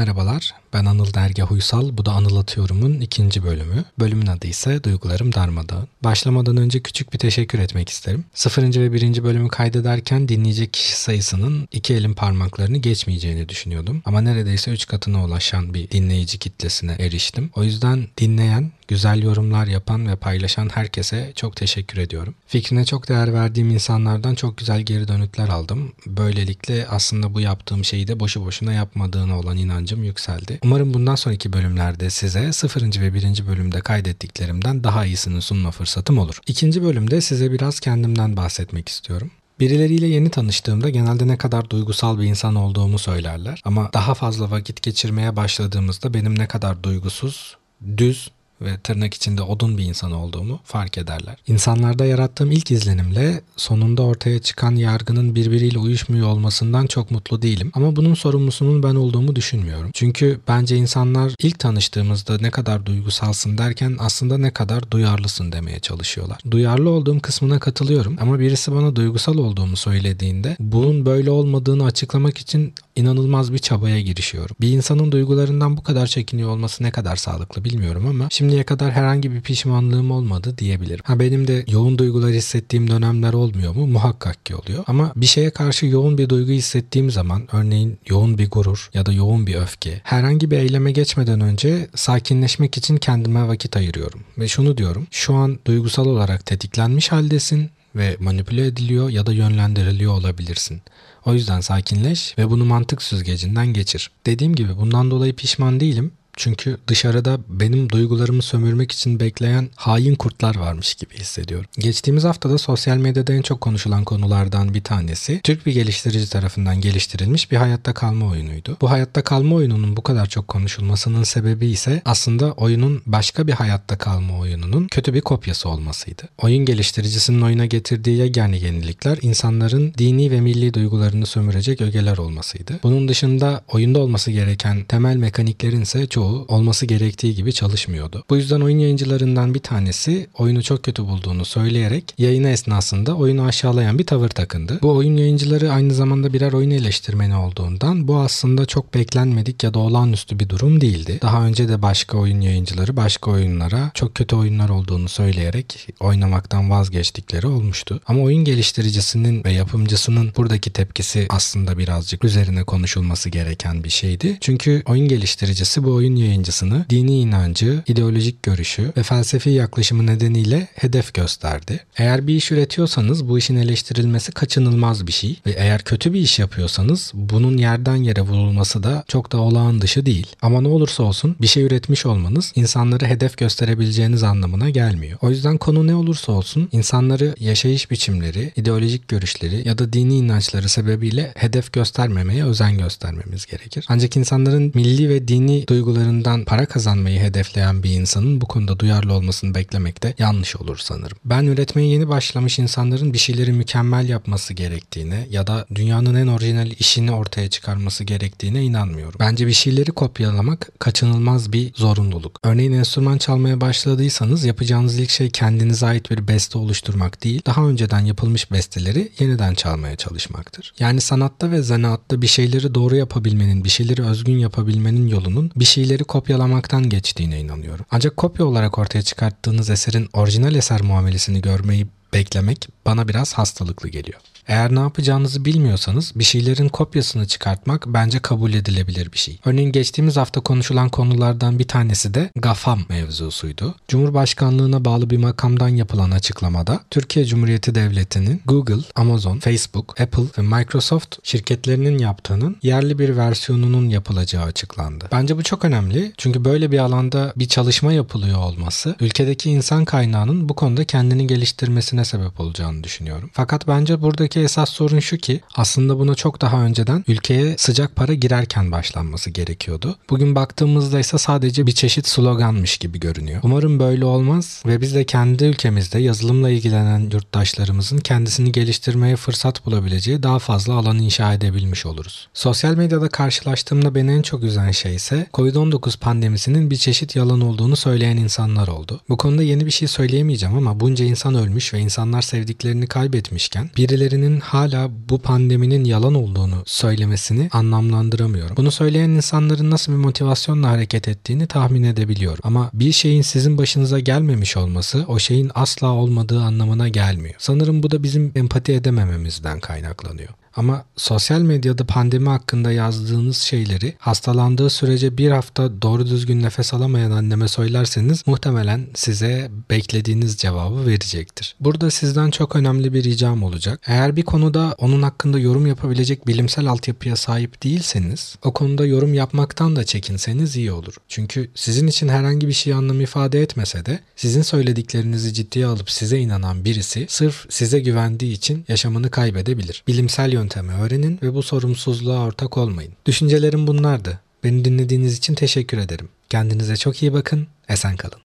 Merhabalar, ben Anıl Dergah Uysal. Bu da Anılatıyorum'un ikinci bölümü. Bölümün adı ise Duygularım Darmadağın. Başlamadan önce küçük bir teşekkür etmek isterim. Sıfırıncı ve birinci bölümü kaydederken dinleyecek kişi sayısının iki elin parmaklarını geçmeyeceğini düşünüyordum. Ama neredeyse üç katına ulaşan bir dinleyici kitlesine eriştim. O yüzden dinleyen, güzel yorumlar yapan ve paylaşan herkese çok teşekkür ediyorum. Fikrine çok değer verdiğim insanlardan çok güzel geri dönütler aldım. Böylelikle aslında bu yaptığım şeyi de boşu boşuna yapmadığına olan inancım yükseldi. Umarım bundan sonraki bölümlerde size 0. ve 1. bölümde kaydettiklerimden daha iyisini sunma fırsatım olur. İkinci bölümde size biraz kendimden bahsetmek istiyorum. Birileriyle yeni tanıştığımda genelde ne kadar duygusal bir insan olduğumu söylerler. Ama daha fazla vakit geçirmeye başladığımızda benim ne kadar duygusuz, düz ve tırnak içinde odun bir insan olduğumu fark ederler. İnsanlarda yarattığım ilk izlenimle sonunda ortaya çıkan yargının birbiriyle uyuşmuyor olmasından çok mutlu değilim. Ama bunun sorumlusunun ben olduğumu düşünmüyorum. Çünkü bence insanlar ilk tanıştığımızda ne kadar duygusalsın derken aslında ne kadar duyarlısın demeye çalışıyorlar. Duyarlı olduğum kısmına katılıyorum ama birisi bana duygusal olduğumu söylediğinde bunun böyle olmadığını açıklamak için inanılmaz bir çabaya girişiyorum. Bir insanın duygularından bu kadar çekiniyor olması ne kadar sağlıklı bilmiyorum ama şimdiye kadar herhangi bir pişmanlığım olmadı diyebilirim. Ha benim de yoğun duygular hissettiğim dönemler olmuyor mu? Muhakkak ki oluyor. Ama bir şeye karşı yoğun bir duygu hissettiğim zaman örneğin yoğun bir gurur ya da yoğun bir öfke herhangi bir eyleme geçmeden önce sakinleşmek için kendime vakit ayırıyorum. Ve şunu diyorum. Şu an duygusal olarak tetiklenmiş haldesin ve manipüle ediliyor ya da yönlendiriliyor olabilirsin. O yüzden sakinleş ve bunu mantık süzgecinden geçir. Dediğim gibi bundan dolayı pişman değilim çünkü dışarıda benim duygularımı sömürmek için bekleyen hain kurtlar varmış gibi hissediyorum. Geçtiğimiz haftada sosyal medyada en çok konuşulan konulardan bir tanesi Türk bir geliştirici tarafından geliştirilmiş bir hayatta kalma oyunuydu. Bu hayatta kalma oyununun bu kadar çok konuşulmasının sebebi ise aslında oyunun başka bir hayatta kalma oyununun kötü bir kopyası olmasıydı. Oyun geliştiricisinin oyuna getirdiği yegane yenilikler insanların dini ve milli duygularını sömürecek ögeler olmasıydı. Bunun dışında oyunda olması gereken temel mekaniklerin ise çoğu çoğu olması gerektiği gibi çalışmıyordu. Bu yüzden oyun yayıncılarından bir tanesi oyunu çok kötü bulduğunu söyleyerek yayını esnasında oyunu aşağılayan bir tavır takındı. Bu oyun yayıncıları aynı zamanda birer oyun eleştirmeni olduğundan bu aslında çok beklenmedik ya da olağanüstü bir durum değildi. Daha önce de başka oyun yayıncıları başka oyunlara çok kötü oyunlar olduğunu söyleyerek oynamaktan vazgeçtikleri olmuştu. Ama oyun geliştiricisinin ve yapımcısının buradaki tepkisi aslında birazcık üzerine konuşulması gereken bir şeydi. Çünkü oyun geliştiricisi bu oyun yayıncısını dini inancı, ideolojik görüşü ve felsefi yaklaşımı nedeniyle hedef gösterdi. Eğer bir iş üretiyorsanız bu işin eleştirilmesi kaçınılmaz bir şey ve eğer kötü bir iş yapıyorsanız bunun yerden yere vurulması da çok da olağan dışı değil. Ama ne olursa olsun bir şey üretmiş olmanız insanları hedef gösterebileceğiniz anlamına gelmiyor. O yüzden konu ne olursa olsun insanları yaşayış biçimleri, ideolojik görüşleri ya da dini inançları sebebiyle hedef göstermemeye özen göstermemiz gerekir. Ancak insanların milli ve dini duyguları duygularından para kazanmayı hedefleyen bir insanın bu konuda duyarlı olmasını beklemek de yanlış olur sanırım. Ben üretmeye yeni başlamış insanların bir şeyleri mükemmel yapması gerektiğine ya da dünyanın en orijinal işini ortaya çıkarması gerektiğine inanmıyorum. Bence bir şeyleri kopyalamak kaçınılmaz bir zorunluluk. Örneğin enstrüman çalmaya başladıysanız yapacağınız ilk şey kendinize ait bir beste oluşturmak değil, daha önceden yapılmış besteleri yeniden çalmaya çalışmaktır. Yani sanatta ve zanaatta bir şeyleri doğru yapabilmenin, bir şeyleri özgün yapabilmenin yolunun bir şeyleri şeyleri kopyalamaktan geçtiğine inanıyorum. Ancak kopya olarak ortaya çıkarttığınız eserin orijinal eser muamelesini görmeyi beklemek bana biraz hastalıklı geliyor. Eğer ne yapacağınızı bilmiyorsanız bir şeylerin kopyasını çıkartmak bence kabul edilebilir bir şey. Örneğin geçtiğimiz hafta konuşulan konulardan bir tanesi de GAFAM mevzusuydu. Cumhurbaşkanlığına bağlı bir makamdan yapılan açıklamada Türkiye Cumhuriyeti Devleti'nin Google, Amazon, Facebook, Apple ve Microsoft şirketlerinin yaptığının yerli bir versiyonunun yapılacağı açıklandı. Bence bu çok önemli çünkü böyle bir alanda bir çalışma yapılıyor olması ülkedeki insan kaynağının bu konuda kendini geliştirmesine sebep olacağını düşünüyorum. Fakat bence buradaki esas sorun şu ki aslında buna çok daha önceden ülkeye sıcak para girerken başlanması gerekiyordu. Bugün baktığımızda ise sadece bir çeşit sloganmış gibi görünüyor. Umarım böyle olmaz ve biz de kendi ülkemizde yazılımla ilgilenen yurttaşlarımızın kendisini geliştirmeye fırsat bulabileceği daha fazla alan inşa edebilmiş oluruz. Sosyal medyada karşılaştığımda beni en çok üzen şey ise Covid-19 pandemisinin bir çeşit yalan olduğunu söyleyen insanlar oldu. Bu konuda yeni bir şey söyleyemeyeceğim ama bunca insan ölmüş ve insanlar sevdiklerini kaybetmişken birilerinin birinin hala bu pandeminin yalan olduğunu söylemesini anlamlandıramıyorum. Bunu söyleyen insanların nasıl bir motivasyonla hareket ettiğini tahmin edebiliyorum. Ama bir şeyin sizin başınıza gelmemiş olması o şeyin asla olmadığı anlamına gelmiyor. Sanırım bu da bizim empati edemememizden kaynaklanıyor. Ama sosyal medyada pandemi hakkında yazdığınız şeyleri hastalandığı sürece bir hafta doğru düzgün nefes alamayan anneme söylerseniz muhtemelen size beklediğiniz cevabı verecektir. Burada sizden çok önemli bir ricam olacak. Eğer bir konuda onun hakkında yorum yapabilecek bilimsel altyapıya sahip değilseniz o konuda yorum yapmaktan da çekinseniz iyi olur. Çünkü sizin için herhangi bir şey anlam ifade etmese de sizin söylediklerinizi ciddiye alıp size inanan birisi sırf size güvendiği için yaşamını kaybedebilir. Bilimsel yöntemi öğrenin ve bu sorumsuzluğa ortak olmayın. Düşüncelerim bunlardı. Beni dinlediğiniz için teşekkür ederim. Kendinize çok iyi bakın, esen kalın.